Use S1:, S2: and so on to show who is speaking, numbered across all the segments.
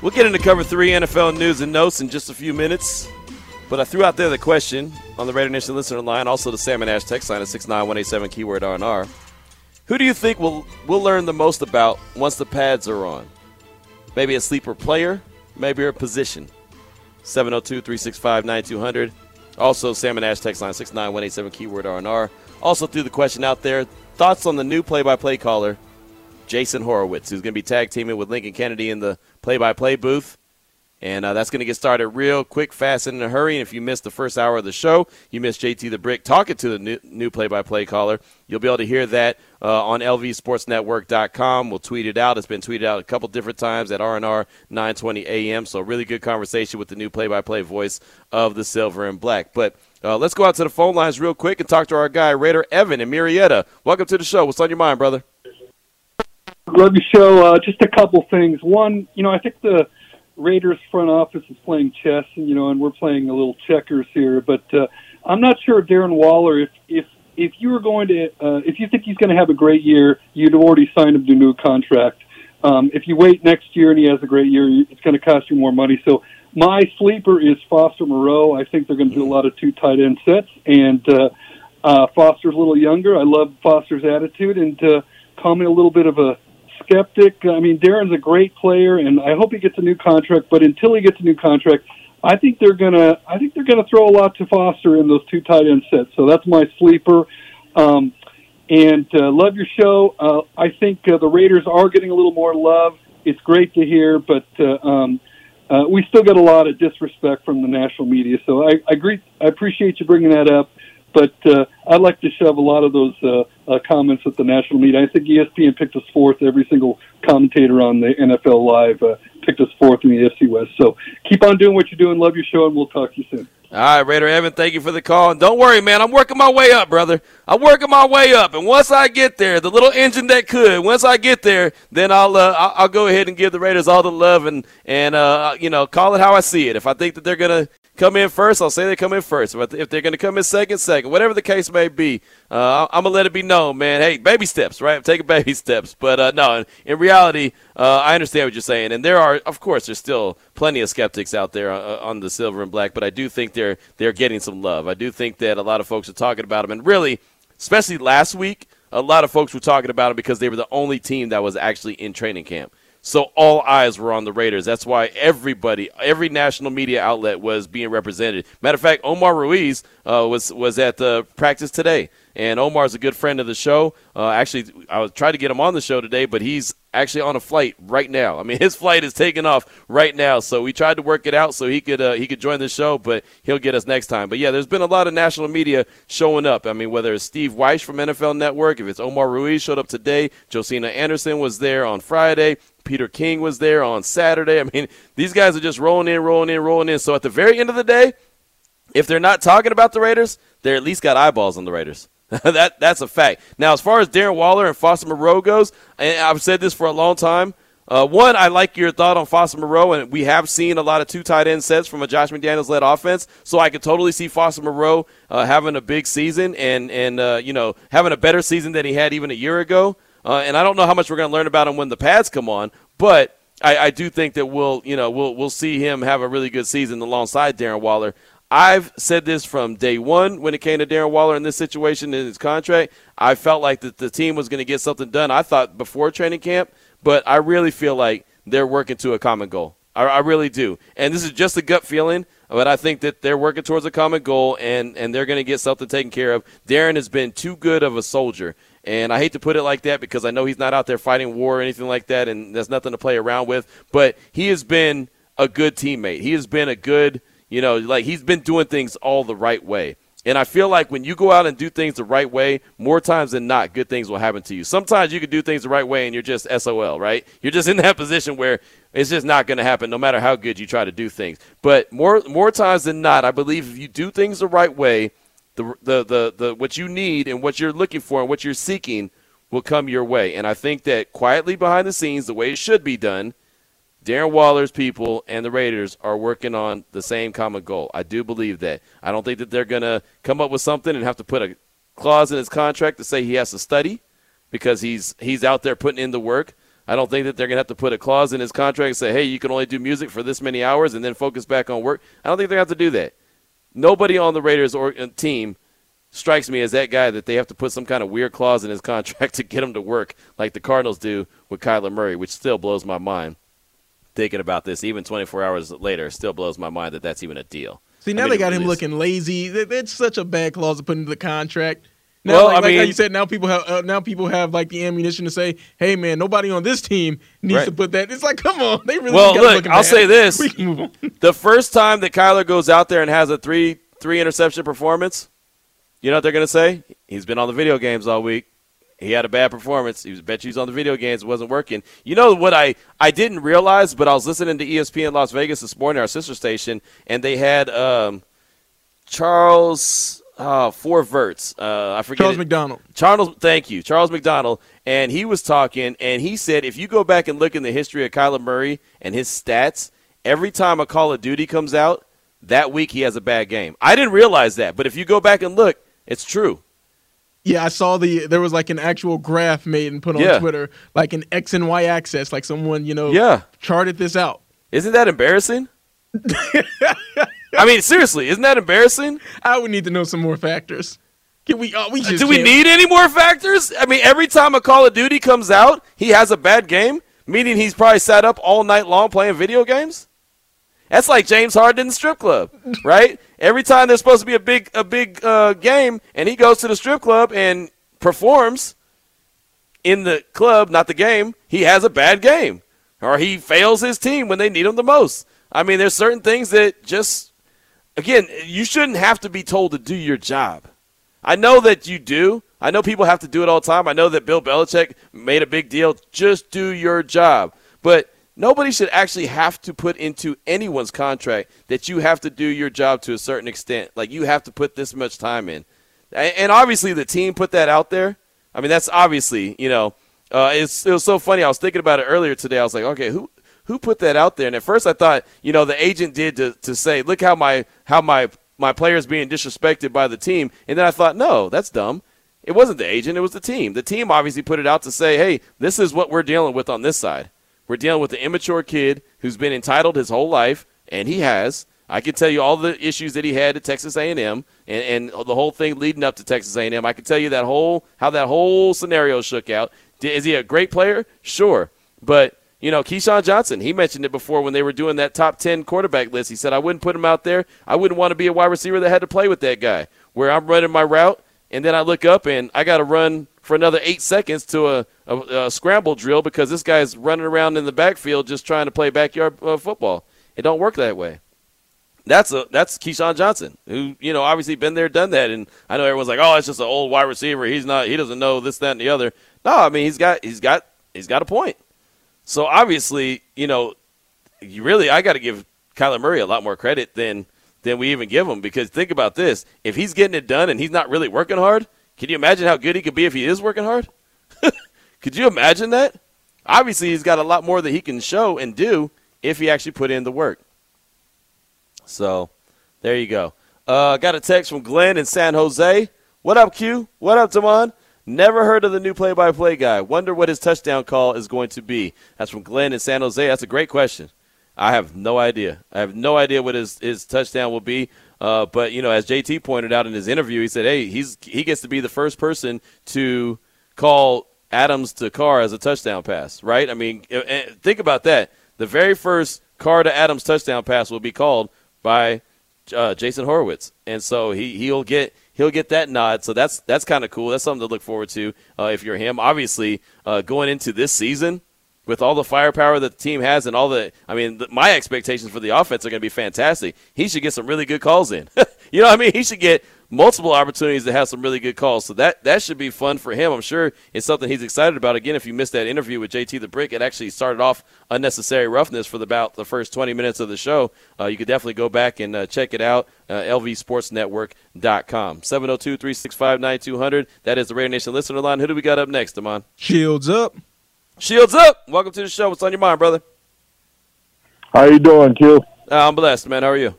S1: We'll get into cover three NFL news and notes in just a few minutes. But I threw out there the question on the Raider Nation listener line, also the Salmon Ash text line at 69187 keyword RNR. Who do you think we'll, we'll learn the most about once the pads are on? Maybe a sleeper player, maybe a position. 702 365 9200. Also, Salmon Ash text line 69187 keyword RNR. Also, threw the question out there thoughts on the new play by play caller, Jason Horowitz, who's going to be tag teaming with Lincoln Kennedy in the play by play booth. And uh, that's going to get started real quick, fast, and in a hurry. And if you missed the first hour of the show, you missed JT the Brick talking to the new play by play caller. You'll be able to hear that uh, on lvsportsnetwork.com. We'll tweet it out. It's been tweeted out a couple different times at RNR 920 AM. So, really good conversation with the new play by play voice of the Silver and Black. But uh, let's go out to the phone lines real quick and talk to our guy, Raider Evan in Marietta. Welcome to the show. What's on your mind, brother?
S2: Love your show. Uh, just a couple things. One, you know, I think the Raiders front office is playing chess, and you know, and we're playing a little checkers here. But uh, I'm not sure Darren Waller. If if if you were going to, uh, if you think he's going to have a great year, you'd already signed him to a new contract. Um, if you wait next year and he has a great year, it's going to cost you more money. So my sleeper is Foster Moreau. I think they're going to do a lot of two tight end sets, and uh, uh, Foster's a little younger. I love Foster's attitude, and uh, call me a little bit of a skeptic. I mean, Darren's a great player, and I hope he gets a new contract. But until he gets a new contract, I think they're gonna. I think they're gonna throw a lot to Foster in those two tight end sets. So that's my sleeper. Um, and uh, love your show. Uh, I think uh, the Raiders are getting a little more love. It's great to hear, but uh, um, uh, we still get a lot of disrespect from the national media. So I, I agree. I appreciate you bringing that up. But uh, I'd like to shove a lot of those uh, uh, comments at the national media. I think ESPN picked us fourth. Every single commentator on the NFL Live uh, picked us fourth in the AFC West. So keep on doing what you're doing. Love your show, and we'll talk to you soon.
S1: All right, Raider Evan, thank you for the call. And don't worry, man, I'm working my way up, brother. I'm working my way up, and once I get there, the little engine that could, once I get there, then I'll uh, I'll go ahead and give the Raiders all the love and and uh, you know call it how I see it. If I think that they're gonna come in first, I'll say they come in first. But if they're going to come in second, second, whatever the case may be, uh, I'm gonna let it be known, man. Hey, baby steps, right? Take baby steps. But uh, no, in reality, uh, I understand what you're saying, and there are, of course, there's still plenty of skeptics out there uh, uh, on the silver and black. But I do think they're they're getting some love. I do think that a lot of folks are talking about them, and really, especially last week, a lot of folks were talking about them because they were the only team that was actually in training camp. So all eyes were on the Raiders. That's why everybody, every national media outlet was being represented. Matter of fact, Omar Ruiz uh, was was at the practice today, and Omar's a good friend of the show. Uh, actually, I was trying to get him on the show today, but he's actually on a flight right now. I mean, his flight is taking off right now. So we tried to work it out so he could uh, he could join the show, but he'll get us next time. But yeah, there's been a lot of national media showing up. I mean, whether it's Steve Wyche from NFL Network, if it's Omar Ruiz showed up today, Josina Anderson was there on Friday. Peter King was there on Saturday. I mean, these guys are just rolling in, rolling in, rolling in. So at the very end of the day, if they're not talking about the Raiders, they're at least got eyeballs on the Raiders. that that's a fact. Now, as far as Darren Waller and Foster Moreau goes, and I've said this for a long time. Uh, one, I like your thought on Foster Moreau, and we have seen a lot of two tight end sets from a Josh McDaniels led offense. So I could totally see Foster Moreau uh, having a big season and and uh, you know having a better season than he had even a year ago. Uh, and I don't know how much we're going to learn about him when the pads come on, but I, I, do think that we'll, you know, we'll we'll see him have a really good season alongside Darren Waller. I've said this from day one when it came to Darren Waller in this situation in his contract. I felt like that the team was going to get something done. I thought before training camp, but I really feel like they're working to a common goal. I, I really do, and this is just a gut feeling. But I think that they're working towards a common goal, and, and they're going to get something taken care of. Darren has been too good of a soldier and I hate to put it like that because I know he's not out there fighting war or anything like that, and there's nothing to play around with. But he has been a good teammate. He has been a good, you know, like he's been doing things all the right way. And I feel like when you go out and do things the right way, more times than not, good things will happen to you. Sometimes you can do things the right way and you're just SOL, right? You're just in that position where it's just not going to happen no matter how good you try to do things. But more more times than not, I believe if you do things the right way, the the the, the what you need and what you're looking for and what you're seeking will come your way. And I think that quietly behind the scenes, the way it should be done, Darren Waller's people and the Raiders are working on the same common goal. I do believe that. I don't think that they're going to come up with something and have to put a clause in his contract to say he has to study because he's he's out there putting in the work. I don't think that they're going to have to put a clause in his contract and say, "Hey, you can only do music for this many hours and then focus back on work." I don't think they have to do that. Nobody on the Raiders or uh, team strikes me as that guy that they have to put some kind of weird clause in his contract to get him to work like the Cardinals do with Kyler Murray, which still blows my mind thinking about this, even 24 hours later, still blows my mind that that's even a deal.
S3: See, now
S1: I mean,
S3: they got him
S1: is.
S3: looking lazy. It's such a bad clause to put into the contract. Now,
S1: Well,
S3: like,
S1: I
S3: like how
S1: mean-
S3: you said, now people have uh, now people have like the ammunition to say, "Hey, man, nobody on this team needs
S1: Right.
S3: to put that." It's like, come on, they really.
S1: Well, look, I'll
S3: bad.
S1: say this.
S3: We can move on.
S1: The first time that Kyler goes out there and has a three three interception performance, you know what they're going to say? He's been on the video games all week. He had a bad performance. He was bet you he's on the video games. It wasn't working. You know what I, I didn't realize, but I was listening to ESPN Las Vegas this morning, our sister station, and they had um, Charles uh, Four Verts. Uh, I forget
S3: Charles
S1: it.
S3: McDonald.
S1: Charles, thank you, Charles McDonald, and he was talking, and he said if you go back and look in the history of Kyler Murray and his stats, every time a Call of Duty comes out, that week he has a bad game. I didn't realize that, but if you go back and look, it's true.
S3: Yeah, I saw the there was like an actual graph made and put on
S1: Yeah.
S3: Twitter, like an X and Y axis, like someone you know
S1: Yeah,
S3: charted this out.
S1: isn't that embarrassing? I mean, seriously, isn't that embarrassing?
S3: I would need to know some more factors. Can we? Uh, we just
S1: Do we
S3: can't-
S1: need any more factors? I mean, every time a Call of Duty comes out, he has a bad game, meaning he's probably sat up all night long playing video games. That's like James Harden in the strip club, right? Every time there's supposed to be a big a big uh, game, and he goes to the strip club and performs in the club, not the game, he has a bad game, or he fails his team when they need him the most. I mean, there's certain things that just, again, you shouldn't have to be told to do your job. I know that you do. I know people have to do it all the time. I know that Bill Belichick made a big deal. Just do your job. But nobody should actually have to put into anyone's contract that you have to do your job to a certain extent. Like you have to put this much time in. And obviously the team put that out there. I mean, that's obviously, you know, uh, it's, it was so funny. I was thinking about it earlier today. I was like, okay, who who put that out there? And at first I thought, you know, the agent did to, to say, look how my how my my players being disrespected by the team. And then I thought, no, that's dumb. It wasn't the agent, it was the team. The team obviously put it out to say, hey, this is what we're dealing with on this side. We're dealing with an immature kid who's been entitled his whole life, and he has. I can tell you all the issues that he had at Texas A&M and, and the whole thing leading up to Texas A&M. I can tell you that whole how that whole scenario shook out. Is he a great player? Sure, but you know, Keyshawn Johnson, he mentioned it before when they were doing that top 10 quarterback list. He said, I wouldn't put him out there. I wouldn't want to be a wide receiver that had to play with that guy, where I'm running my route, and then I look up and I got to run for another eight seconds to a, a, a scramble drill because this guy's running around in the backfield just trying to play backyard uh, football. It don't work that way. That's a that's Keyshawn Johnson, who you know obviously been there, done that, and I know everyone's like, oh, it's just an old wide receiver. He's not, he doesn't know this, that, and the other. No, I mean he's got he's got he's got a point. So obviously, you know, you really I got to give Kyler Murray a lot more credit than than we even give him because think about this: if he's getting it done and he's not really working hard, can you imagine how good he could be if he is working hard? could you imagine that? Obviously, he's got a lot more that he can show and do if he actually put in the work. So, there you go. Uh, got a text from Glenn in San Jose. What up, Q? What up, Damon? Never heard of the new play-by-play guy. Wonder what his touchdown call is going to be. That's from Glenn in San Jose. That's a great question. I have no idea. I have no idea what his, his touchdown will be. Uh, but you know, as JT pointed out in his interview, he said, "Hey, he's he gets to be the first person to call Adams to Carr as a touchdown pass." Right? I mean, uh, uh, think about that. The very first Carr to Adams touchdown pass will be called by uh, Jason Horowitz, and so he he'll get he'll get that nod. So that's that's kind of cool. That's something to look forward to uh, if you're him. Obviously, uh, going into this season with all the firepower that the team has and all the, I mean, the, my expectations for the offense are going to be fantastic. He should get some really good calls in. you know what I mean? He should get multiple opportunities to have some really good calls. So that that should be fun for him. I'm sure it's something he's excited about. Again, if you missed that interview with JT the Brick, it actually started off unnecessary roughness for the, about the first 20 minutes of the show. Uh, you could definitely go back and uh, check it out. Uh, LVSportsNetwork.com. 702-365-9200. That is the Radio Nation listener line. Who do we got up next, Damon?
S3: Shields up.
S1: Shields up. Welcome to the show. What's on your mind, brother?
S4: How you doing, Q?
S1: Uh, I'm blessed, man. How are you?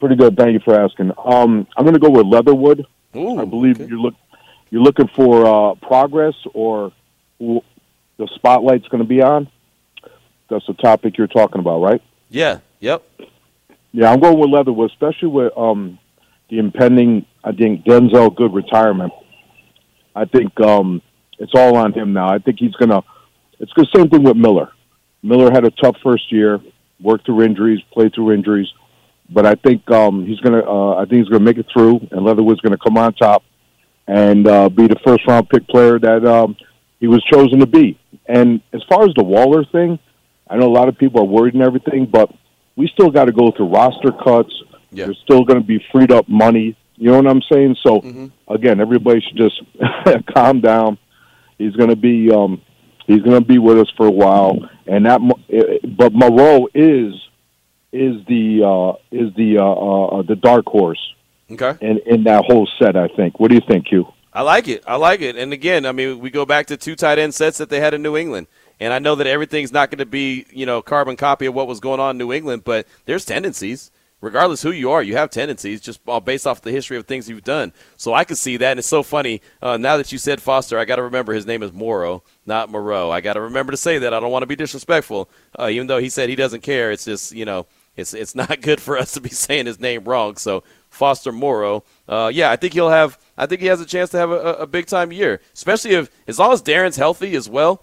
S4: Pretty good. Thank you for asking. Um, I'm going to go with Leatherwood.
S1: Ooh,
S4: I believe
S1: okay.
S4: you're look you're looking for uh, progress or who the spotlight's going to be on. That's the topic you're talking about, right?
S1: Yeah. Yep.
S4: Yeah, I'm going with Leatherwood, especially with um, the impending, I think, Denzelle Good retirement. I think um, it's all on him now. I think he's going to. It's the same thing with Miller. Miller had a tough first year, worked through injuries, played through injuries, but I think um, he's going to. Uh, I think he's going to make it through, and Leatherwood's going to come on top and uh, be the first round pick player that um, he was chosen to be. And as far as the Waller thing, I know a lot of people are worried and everything, but we still got to go through roster cuts.
S1: Yeah.
S4: There's still going to be freed up money. You know what I'm saying? So again, everybody should just calm down. He's going to be um, he's going to be with us for a while, and that. Mo- eh, But Moreau is is the uh, is the uh, uh, the dark horse
S1: Okay.
S4: in in that whole set. I think. What do you think, Q?
S1: I like it. I like it. And again, I mean, we go back to two tight end sets that they had in New England. And I know that everything's not going to be, you know, carbon copy of what was going on in New England, but there's tendencies. Regardless who you are, you have tendencies just uh, based off the history of things you've done. So I can see that, and it's so funny. Uh, now that you said Foster, I got to remember his name is Morrow, not Moreau. I got to remember to say that. I don't want to be disrespectful, uh, even though he said he doesn't care. It's just, you know, it's it's not good for us to be saying his name wrong. So Foster Morrow, uh, yeah, I think he'll have. I think he has a chance to have a, a- a big time year, especially if as long as Darren's healthy as well.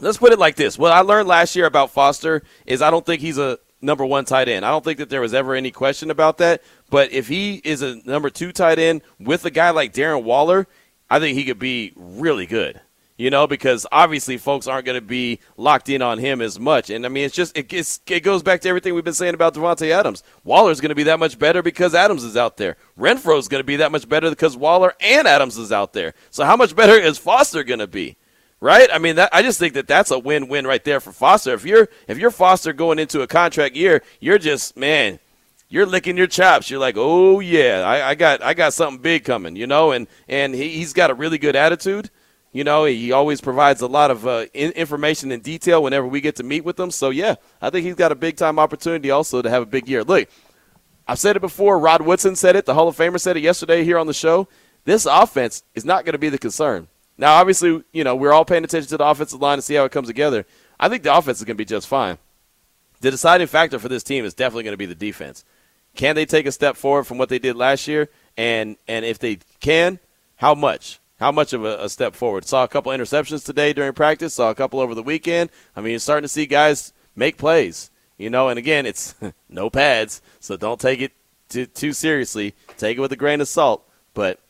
S1: Let's put it like this: What I learned last year about Foster is I don't think he's a number one tight end. I don't think that there was ever any question about that. But if he is a number two tight end with a guy like Darren Waller, I think he could be really good. You know, because obviously folks aren't going to be locked in on him as much. And I mean, it's just it gets, it goes back to everything we've been saying about Davante Adams. Waller's going to be that much better because Adams is out there. Renfrow's going to be that much better because Waller and Adams is out there. So how much better is Foster going to be? Right? I mean, that, I just think that that's a win-win right there for Foster. If you're if you're Foster going into a contract year, you're just man, you're licking your chops. You're like, oh yeah, I, I got I got something big coming, you know. And and he, he's got a really good attitude. You know, he always provides a lot of uh, in- information and detail whenever we get to meet with him. So yeah, I think he's got a big time opportunity also to have a big year. Look, I've said it before. Rod Woodson said it. The Hall of Famer said it yesterday here on the show. This offense is not going to be the concern. Now, obviously, you know we're all paying attention to the offensive line to see how it comes together. I think the offense is going to be just fine. The deciding factor for this team is definitely going to be the defense. Can they take a step forward from what they did last year? And and if they can, how much? How much of a, a step forward? Saw a couple interceptions today during practice. Saw a couple over the weekend. I mean, you're starting to see guys make plays. You know, and again, it's no pads, so don't take it too, too seriously. Take it with a grain of salt. But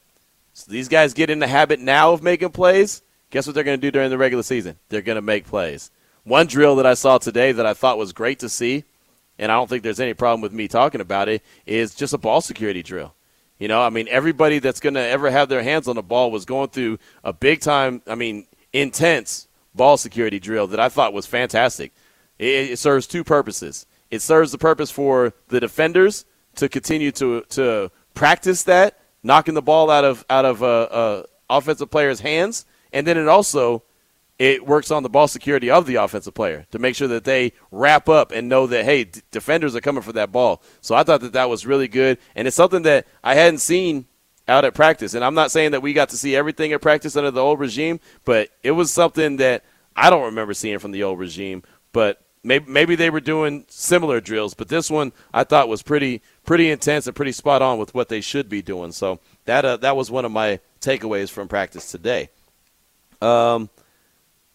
S1: so these guys get in the habit now of making plays. Guess what they're going to do during the regular season? They're going to make plays. One drill that I saw today that I thought was great to see, and I don't think there's any problem with me talking about it, is just a ball security drill. You know, I mean, everybody that's going to ever have their hands on the ball was going through a big time, I mean, intense ball security drill that I thought was fantastic. It, it serves two purposes. It serves the purpose for the defenders to continue to to practice that, knocking the ball out of out of uh, uh, offensive players' hands, and then it also it works on the ball security of the offensive player to make sure that they wrap up and know that hey, d- defenders are coming for that ball. So I thought that that was really good, and it's something that I hadn't seen out at practice. And I'm not saying that we got to see everything at practice under the old regime, but it was something that I don't remember seeing from the old regime. But maybe maybe they were doing similar drills, but this one I thought was pretty pretty intense and pretty spot on with what they should be doing. So that uh, that was one of my takeaways from practice today. Um,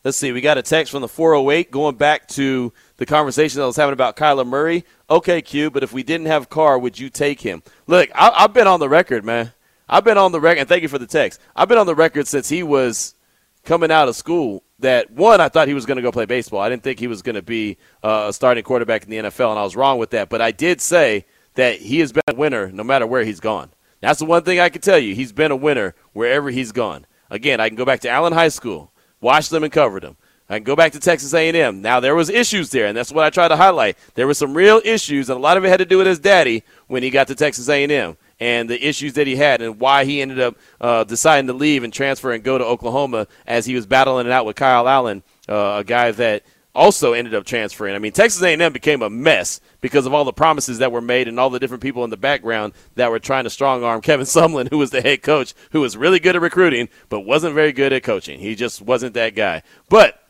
S1: let's see, we got a text from the 408 going back to the conversation that I was having about Kyler Murray. Okay, Q, but if we didn't have Carr, would you take him? Look, I, I've been on the record, man. I've been on the record, and thank you for the text. I've been on the record since he was coming out of school that one, I thought he was going to go play baseball. I didn't think he was going to be uh, a starting quarterback in the NFL, and I was wrong with that. But I did say that he has been a winner no matter where he's gone. That's the one thing I can tell you. He's been a winner wherever he's gone. Again, I can go back to Allen High School, watch them and cover them. I can go back to Texas A&M. Now there was issues there, and that's what I try to highlight. There were some real issues, and a lot of it had to do with his daddy when he got to Texas A&M and the issues that he had, and why he ended up uh, deciding to leave and transfer and go to Oklahoma as he was battling it out with Kyle Allen, uh, a guy that also ended up transferring. I mean, Texas A&M became a mess because of all the promises that were made and all the different people in the background that were trying to strong arm Kevin Sumlin, who was the head coach, who was really good at recruiting but wasn't very good at coaching. He just wasn't that guy. But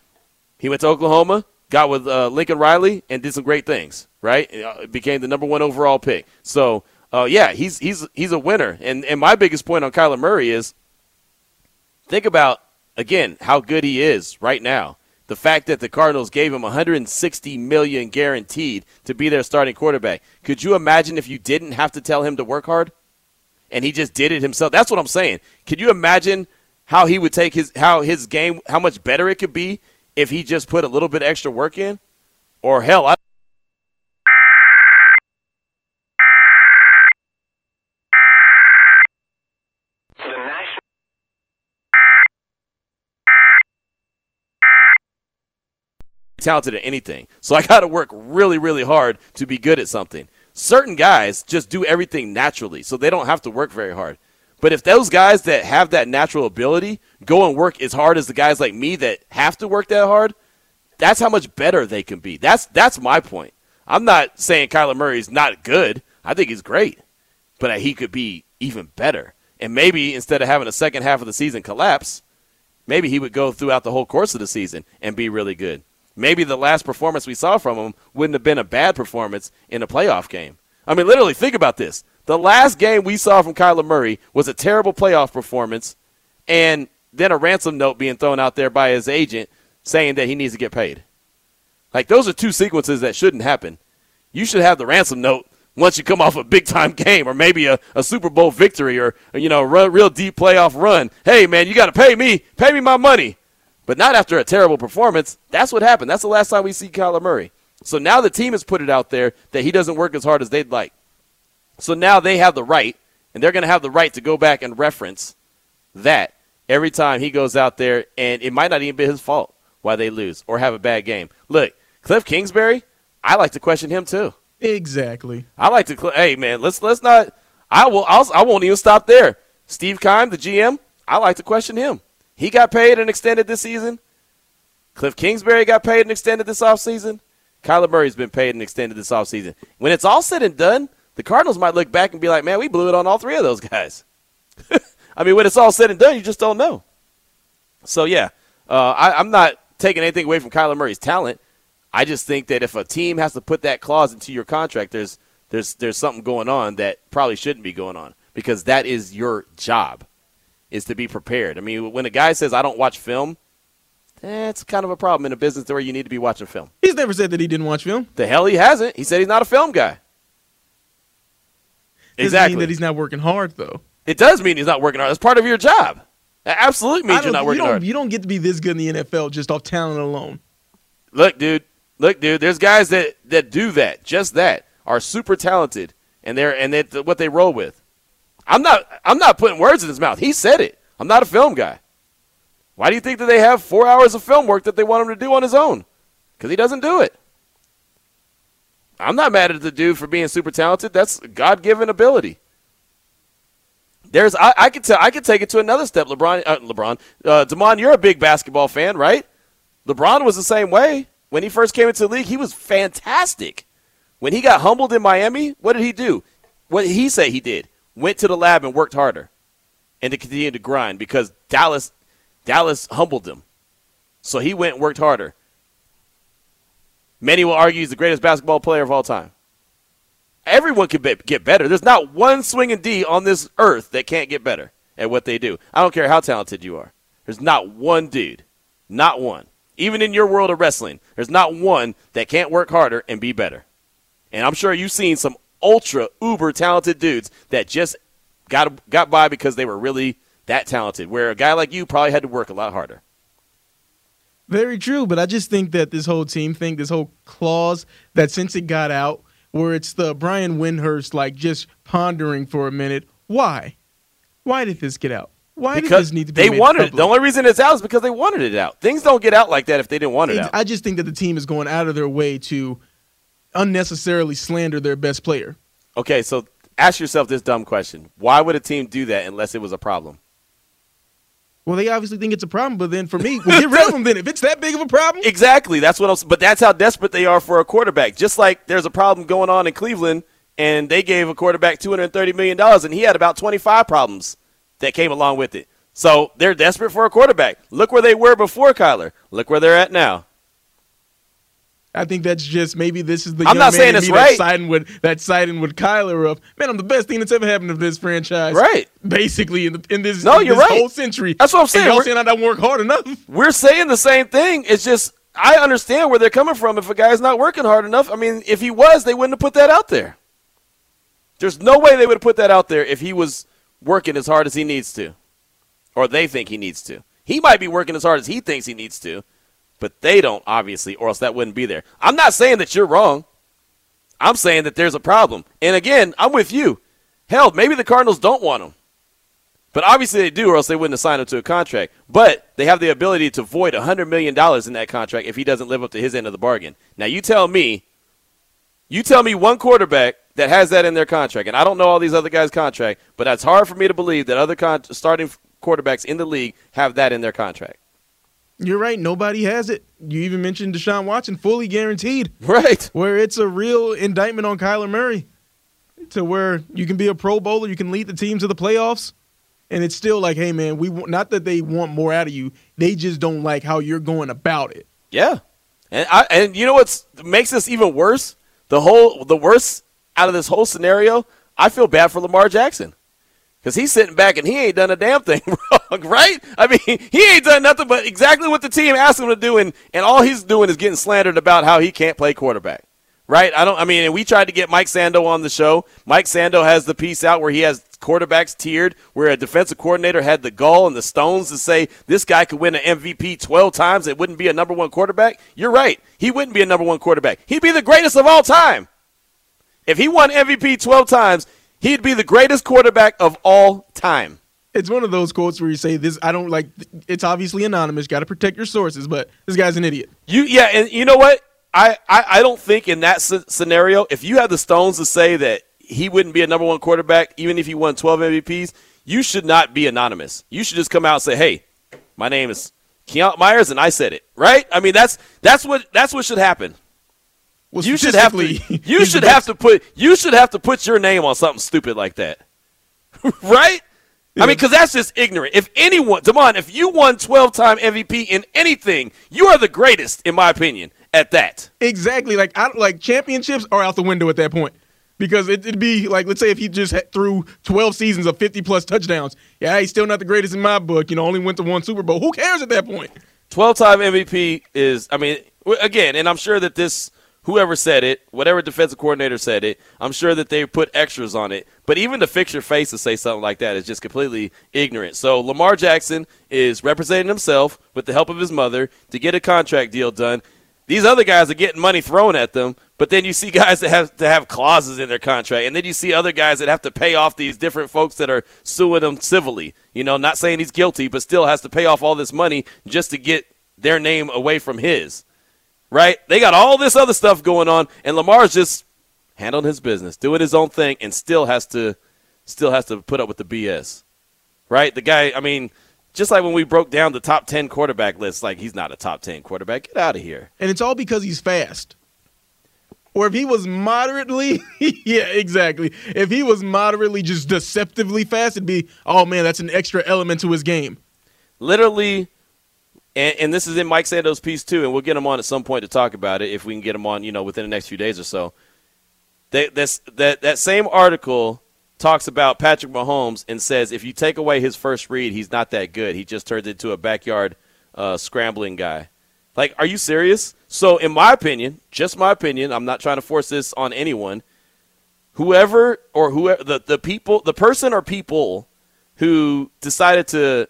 S1: he went to Oklahoma, got with uh, Lincoln Riley, and did some great things. Right, uh, became the number one overall pick. So, uh, yeah, he's he's he's a winner. And and my biggest point on Kyler Murray is think about again how good he is right now. The fact that the Cardinals gave him 160 million guaranteed to be their starting quarterback. Could you imagine if you didn't have to tell him to work hard, and he just did it himself? That's what I'm saying. Could you imagine how he would take his how his game how much better it could be if he just put a little bit extra work in? Or hell, I talented at anything. So I got to work really, really hard to be good at something. Certain guys just do everything naturally, so they don't have to work very hard. But if those guys that have that natural ability go and work as hard as the guys like me that have to work that hard, that's how much better they can be. That's that's my point. I'm not saying Kyler Murray's not good. I think he's great, but he could be even better. And maybe instead of having a second half of the season collapse, maybe he would go throughout the whole course of the season and be really good maybe the last performance we saw from him wouldn't have been a bad performance in a playoff game. I mean, literally, think about this. The last game we saw from Kyler Murray was a terrible playoff performance, and then a ransom note being thrown out there by his agent saying that he needs to get paid. Like, those are two sequences that shouldn't happen. You should have the ransom note once you come off a big time game or maybe a, a Super Bowl victory or, you know, a real deep playoff run. Hey, man, you got to pay me. Pay me my money but not after a terrible performance. That's what happened. That's the last time we see Kyler Murray. So now the team has put it out there that he doesn't work as hard as they'd like. So now they have the right, and they're going to have the right to go back and reference that every time he goes out there, and it might not even be his fault why they lose or have a bad game. Look, Cliff Kingsbury, I like to question him too.
S3: Exactly.
S1: I like to. Hey man, let's let's not. I will. I'll, I won't even stop there. Steve Keim, the GM, I like to question him. He got paid and extended this season. Cliff Kingsbury got paid and extended this offseason. Kyler Murray's been paid and extended this offseason. When it's all said and done, the Cardinals might look back and be like, man, we blew it on all three of those guys. I mean, when it's all said and done, you just don't know. So, yeah, uh, I, I'm not taking anything away from Kyler Murray's talent. I just think that if a team has to put that clause into your contract, there's there's there's something going on that probably shouldn't be going on because that is your job is to be prepared. I mean, when a guy says I don't watch film, that's kind of a problem in a business where you need to be watching film.
S3: He's never said that he didn't watch film.
S1: The hell he hasn't. He said he's not a film guy.
S3: Doesn't
S1: exactly.
S3: Mean that he's not working hard though.
S1: It does mean he's not working hard. That's part of your job. That absolutely means you're not working
S3: you
S1: hard.
S3: You don't get to be this good in the NFL just off talent alone.
S1: Look, dude. Look, dude. There's guys that that do that. Just that are super talented, and they're and they what they roll with. I'm not I'm not putting words in his mouth. He said it. I'm not a film guy. Why do you think that they have four hours of film work that they want him to do on his own? Because he doesn't do it. I'm not mad at the dude for being super talented. That's God given ability. There's I, I could tell I could take it to another step. LeBron uh, LeBron uh, Demond, you're a big basketball fan, right? LeBron was the same way when he first came into the league. He was fantastic. When he got humbled in Miami, what did he do? What did he say he did? Went to the lab and worked harder and to continue to grind because Dallas Dallas humbled him. So he went and worked harder. Many will argue he's the greatest basketball player of all time. Everyone can be, get better. There's not one swinging D on this earth that can't get better at what they do. I don't care how talented you are. There's not one dude, not one. Even in your world of wrestling, there's not one that can't work harder and be better. And I'm sure you've seen some ultra uber talented dudes that just got got by because they were really that talented. Where a guy like you probably had to work a lot harder.
S3: Very true, but I just think that this whole team thing, this whole clause that since it got out, where it's the Brian Windhorst like just pondering for a minute, Why? Why did this get out? Why did
S1: because
S3: this need to be
S1: they
S3: made
S1: wanted it.
S3: public?
S1: The only reason it's out is because they wanted it out. Things don't get out like that if they didn't want it
S3: Ex-
S1: out.
S3: I just think that the team is going out of their way to unnecessarily slander their best player.
S1: Okay, so ask yourself this dumb question: Why would a team do that unless it was a problem?
S3: Well, they obviously think it's a problem, but then for me, well, get rid of them then. If it's that big of a problem,
S1: Exactly. That's what. I'm, but that's how desperate they are for a quarterback. Just like there's a problem going on in Cleveland, and they gave a quarterback 230 million dollars, and he had about 25 problems that came along with it. So they're desperate for a quarterback. Look where they were before Kyler. Look where they're at now.
S3: I think that's just maybe this is the
S1: I'm not saying
S3: in
S1: it's right.
S3: that's siding with that siding with Kyler of man, I'm the best thing that's ever happened to this franchise.
S1: Right.
S3: Basically, in, the, in this,
S1: No,
S3: in
S1: you're
S3: this
S1: right.
S3: whole century.
S1: That's what I'm saying.
S3: And y'all
S1: We're-
S3: saying I don't work hard enough.
S1: We're saying the same thing. It's just I understand where they're coming from. If a guy's not working hard enough, I mean, if he was, they wouldn't have put that out there. There's no way they would have put that out there if he was working as hard as he needs to, or they think he needs to. He might be working as hard as he thinks he needs to, but they don't, obviously, or else that wouldn't be there. I'm not saying that you're wrong. I'm saying that there's a problem. And again, I'm with you. Hell, maybe the Cardinals don't want him. But obviously they do, or else they wouldn't have signed him to a contract. But they have the ability to void $100 million in that contract if he doesn't live up to his end of the bargain. Now, you tell me, you tell me one quarterback that has that in their contract, and I don't know all these other guys' contract, but it's hard for me to believe that other con- starting quarterbacks in the league have that in their contract.
S3: You're right. Nobody has it. You even mentioned Deshaun Watson, fully guaranteed,
S1: Right.
S3: where it's a real indictment on Kyler Murray, to where you can be a Pro Bowler, you can lead the team to the playoffs, and it's still like, hey man, we not that they want more out of you, they just don't like how you're going about it.
S1: Yeah, and I and you know what makes this even worse? The whole the worst out of this whole scenario, I feel bad for Lamar Jackson because he's sitting back and he ain't done a damn thing wrong, right? I mean, he ain't done nothing but exactly what the team asked him to do, and and all he's doing is getting slandered about how he can't play quarterback. Right? I don't. I mean, and we tried to get Mike Sando on the show. Mike Sando has the piece out where he has quarterbacks tiered, where a defensive coordinator had the gall and the stones to say this guy could win an MVP 12 times It wouldn't be a number one quarterback. You're right. He wouldn't be a number one quarterback. He'd be the greatest of all time. If he won MVP 12 times, he'd be the greatest quarterback of all time.
S3: It's one of those quotes where you say this. I don't like. It's obviously anonymous. Got to protect your sources, but this guy's an idiot.
S1: You yeah, and you know what? I, I, I don't think in that s- scenario, if you had the stones to say that he wouldn't be a number one quarterback, even if he won 12 MVPs, you should not be anonymous. You should just come out and say, "Hey, my name is Keont Myers, and I said it." Right? I mean, that's that's what that's what should happen.
S3: Well,
S1: You should have to. You should have to put. You should have to put your name on something stupid like that, right? I mean, because that's just ignorant. If anyone, Damon, if you won 12 time MVP in anything, you are the greatest, in my opinion, at that.
S3: Exactly. Like I like championships are out the window at that point. Because it, it'd be like, let's say if he just threw 12 seasons of 50 plus touchdowns. Yeah, he's still not the greatest in my book. You know, only went to one Super Bowl. Who cares at that point?
S1: 12 time MVP is, I mean, again, and I'm sure that this, whoever said it, whatever defensive coordinator said it, I'm sure that they put extras on it. But even to fix your face to say something like that is just completely ignorant. So Lamar Jackson is representing himself with the help of his mother to get a contract deal done. These other guys are getting money thrown at them, but then you see guys that have to have clauses in their contract, and then you see other guys that have to pay off these different folks that are suing them civilly. You know, not saying he's guilty, but still has to pay off all this money just to get their name away from his. Right? They got all this other stuff going on, and Lamar's just handling his business, doing his own thing, and still has to still has to put up with the BS. Right? The guy, I mean, just like when we broke down the top ten quarterback list, like he's not a top ten quarterback. Get out of here.
S3: And it's all because he's fast. Or if he was moderately, yeah, exactly. If he was moderately just deceptively fast, it'd be, oh man, that's an extra element to his game.
S1: literally and, and this is in Mike Sando's piece too, and we'll get him on at some point to talk about it if we can get him on, you know, within the next few days or so. They, that that same article talks about Patrick Mahomes and says if you take away his first read, he's not that good. He just turns into a backyard uh, scrambling guy. Like, are you serious? So, in my opinion, just my opinion, I'm not trying to force this on anyone. Whoever or whoever the, the people, the person or people who decided to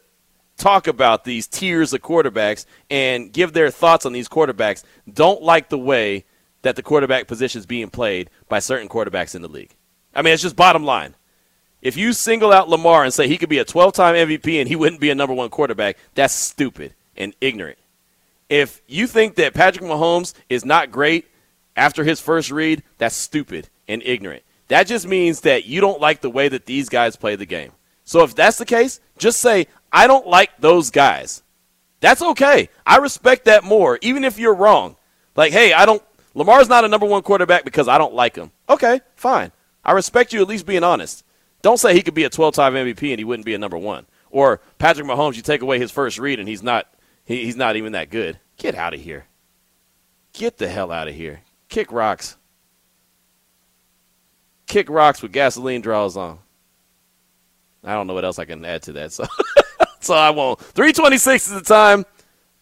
S1: talk about these tiers of quarterbacks and give their thoughts on these quarterbacks don't like the way that the quarterback position is being played by certain quarterbacks in the league. I mean, it's just bottom line. If you single out Lamar and say he could be a 12 time MVP and he wouldn't be a number one quarterback, that's stupid and ignorant. If you think that Patrick Mahomes is not great after his first read, that's stupid and ignorant. That just means that you don't like the way that these guys play the game. So if that's the case, just say, I don't like those guys. That's okay. I respect that more, even if you're wrong. Like, hey, I don't, Lamar's not a number one quarterback because I don't like him. Okay, fine. I respect you at least being honest. Don't say he could be a 12 time MVP and he wouldn't be a number one. Or Patrick Mahomes, you take away his first read and he's not, he, he's not even that good. Get out of here. Get the hell out of here. Kick rocks. Kick rocks with gasoline draws on. I don't know what else I can add to that, so so I won't. 326 is the time.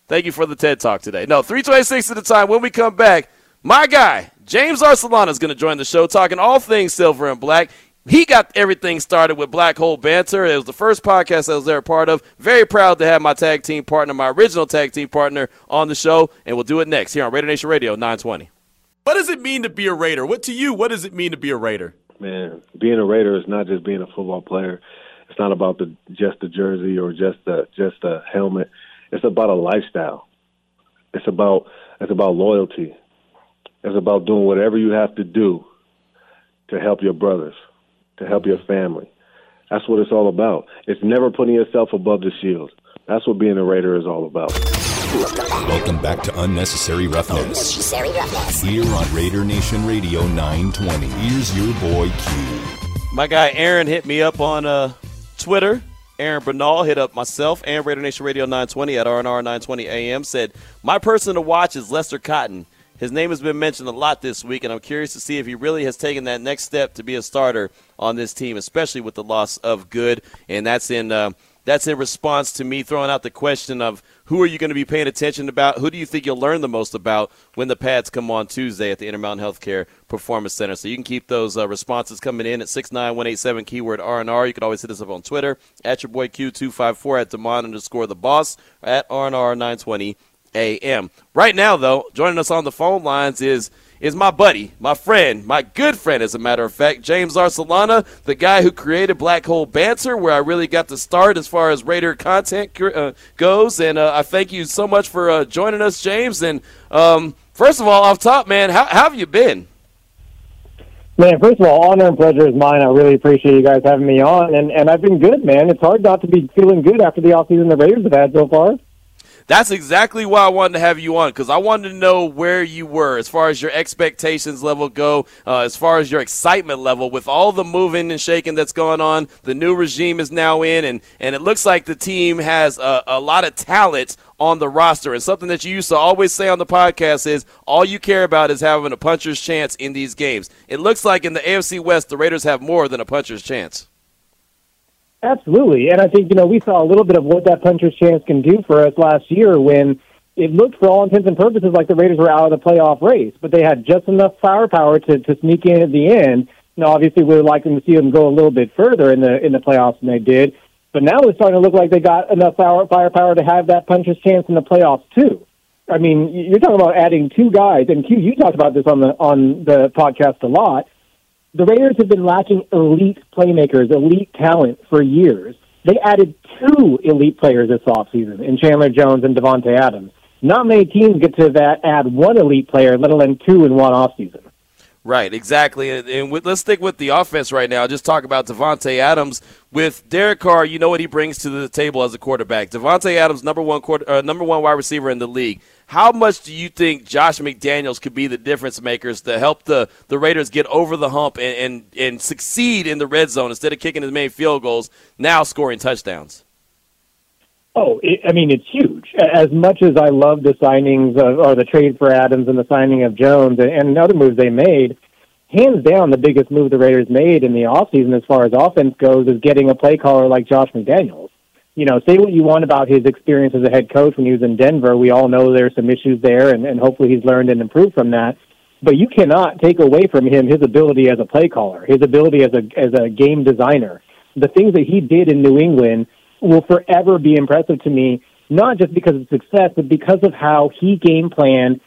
S1: Thank you for the TED Talk today. No, 326 is the time. When we come back, my guy, James Arcelana, is going to join the show talking all things silver and black. He got everything started with Black Hole Banter. It was the first podcast I was ever part of. Very proud to have my tag team partner, my original tag team partner, on the show, and we'll do it next here on Raider Nation Radio 920. What does it mean to be a Raider? What to you? What does it mean to be a Raider?
S5: Man, being a Raider is not just being a football player. It's not about the just the jersey or just the just the helmet. It's about a lifestyle. It's about it's about loyalty. It's about doing whatever you have to do to help your brothers to help your family. That's what it's all about. It's never putting yourself above the shield. That's what being a Raider is all about.
S6: Welcome back to Unnecessary Roughness. Unnecessary Roughness. Here on Raider Nation Radio 920. Here's your boy Q.
S1: My guy Aaron hit me up on uh, Twitter. Aaron Bernal hit up myself and Raider Nation Radio 920 at RNR 920 AM. Said, My person to watch is Lester Cotton. His name has been mentioned a lot this week, and I'm curious to see if he really has taken that next step to be a starter on this team, especially with the loss of Good. And that's in uh, that's in response to me throwing out the question of who are you going to be paying attention about? Who do you think you'll learn the most about when the pads come on Tuesday at the Intermountain Healthcare Performance Center? So you can keep those uh, responses coming in at six nine one eight seven keyword R&R. You can always hit us up on Twitter at your boy Q254 at Demond underscore the boss at R&R 920 a.m. Right now, though, joining us on the phone lines is is my buddy, my friend, my good friend, as a matter of fact, James Arcelana, the guy who created Black Hole Banter, where I really got to start as far as Raider content uh, goes. And uh, I thank you so much for uh, joining us, James. And um, first of all, off top, man, how, how have you been?
S7: Man, first of all, honor and pleasure is mine. I really appreciate you guys having me on, and and I've been good, man. It's hard not to be feeling good after the offseason the Raiders have had so far
S1: that's exactly why I wanted to have you on because I wanted to know where you were as far as your expectations level go, uh, as far as your excitement level with all the moving and shaking that's going on. The new regime is now in, and and it looks like the team has a, a lot of talent on the roster. And something that you used to always say on the podcast is all you care about is having a puncher's chance in these games. It looks like in the AFC West, the Raiders have more than a puncher's chance.
S7: Absolutely. And I think, you know, we saw a little bit of what that puncher's chance can do for us last year when it looked, for all intents and purposes, like the Raiders were out of the playoff race, but they had just enough firepower to, to sneak in at the end. Now, obviously, we would like them to see them go a little bit further in the in the playoffs than they did, but now it's starting to look like they got enough fire, firepower to have that puncher's chance in the playoffs too. I mean, you're talking about adding two guys, and Q, you talked about this on the on the podcast a lot the Raiders have been lacking elite playmakers, elite talent for years. They added two elite players this offseason in Chandler Jones and Davante Adams. Not many teams get to that add one elite player, let alone two in one offseason.
S1: Right, exactly. And, and with, let's stick with the offense right now. Just talk about Davante Adams with Derek Carr. You know what he brings to the table as a quarterback. Davante Adams, number one quarter, uh, number one wide receiver in the league. How much do you think Josh McDaniels could be the difference makers to help the, the Raiders get over the hump and, and, and succeed in the red zone instead of kicking as many field goals, now scoring touchdowns?
S7: Oh, it, I mean, it's huge. As much as I love the signings of, or the trade for Adams and the signing of Jones and, and other moves they made, hands down, the biggest move the Raiders made in the offseason as far as offense goes is getting a play caller like Josh McDaniels you know, say what you want about his experience as a head coach when he was in Denver. We all know there's some issues there, and, and hopefully he's learned and improved from that. But you cannot take away from him his ability as a play caller, his ability as a as a game designer. The things that he did in New England will forever be impressive to me, not just because of success, but because of how he game planned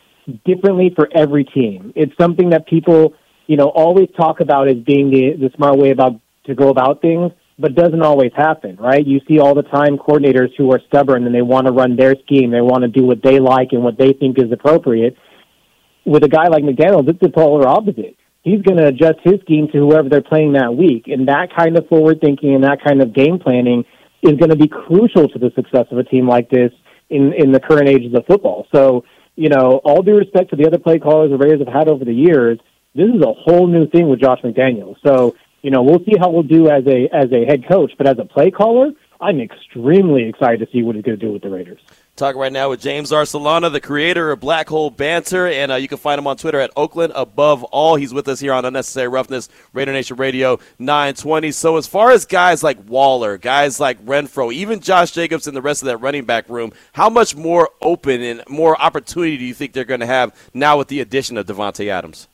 S7: differently for every team. It's something that people, you know, always talk about as being the, the smart way about to go about things, but doesn't always happen, right? You see all the time coordinators who are stubborn and they want to run their scheme, they want to do what they like and what they think is appropriate. With a guy like McDaniels, it's the polar opposite. He's going to adjust his scheme to whoever they're playing that week, and that kind of forward thinking and that kind of game planning is going to be crucial to the success of a team like this in in the current ages of football. So, you know, all due respect to the other play callers the Raiders have had over the years, this is a whole new thing with Josh McDaniels. So, you know, we'll see how we'll do as a as a head coach, but as a play caller, I'm extremely excited to see what he's going to do with the Raiders.
S1: Talking right now with James Arcelana, the creator of Black Hole Banter, and uh, you can find him on Twitter at Oakland Above All. He's with us here on Unnecessary Roughness, Raider Nation Radio 920. So as far as guys like Waller, guys like Renfrow, even Josh Jacobs and the rest of that running back room, how much more open and more opportunity do you think they're going to have now with the addition of Davante Adams?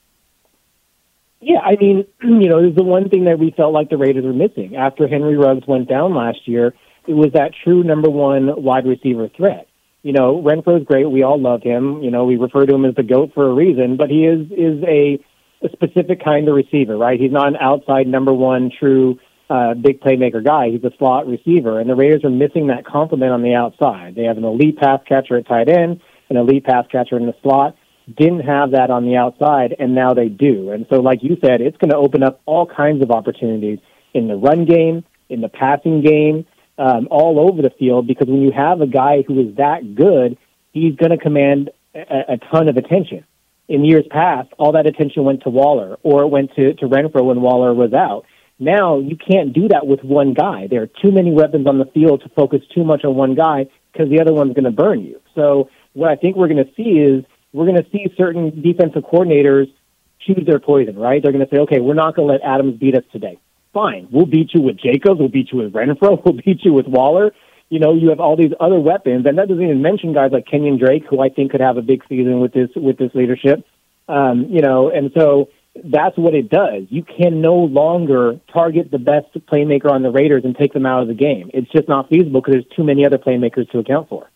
S7: Yeah, I mean, you know, there's the one thing that we felt like the Raiders were missing after Henry Ruggs went down last year. It was that true number one wide receiver threat you know, Renfrow's great. We all love him. You know, we refer to him as the goat for a reason, but he is is a, a specific kind of receiver, right? He's not an outside number one true uh, big playmaker guy. He's a slot receiver, and the Raiders are missing that complement on the outside. They have an elite pass catcher at tight end, an elite pass catcher in the slot. Didn't have that on the outside, and now they do. And so, like you said, it's going to open up all kinds of opportunities in the run game, in the passing game, um, all over the field because when you have a guy who is that good, he's going to command a, a ton of attention. In years past, all that attention went to Waller or it went to, to Renfrow when Waller was out. Now you can't do that with one guy. There are too many weapons on the field to focus too much on one guy because the other one's going to burn you. So what I think we're going to see is we're going to see certain defensive coordinators choose their poison, right? They're going to say, okay, we're not going to let Adams beat us today fine. We'll beat you with Jacobs. We'll beat you with Renfrow. We'll beat you with Waller. You know, you have all these other weapons, and that doesn't even mention guys like Kenyan Drake, who I think could have a big season with this with this leadership. Um, you know, and so that's what it does. You can no longer target the best playmaker on the Raiders and take them out of the game. It's just not feasible because there's too many other playmakers to account for.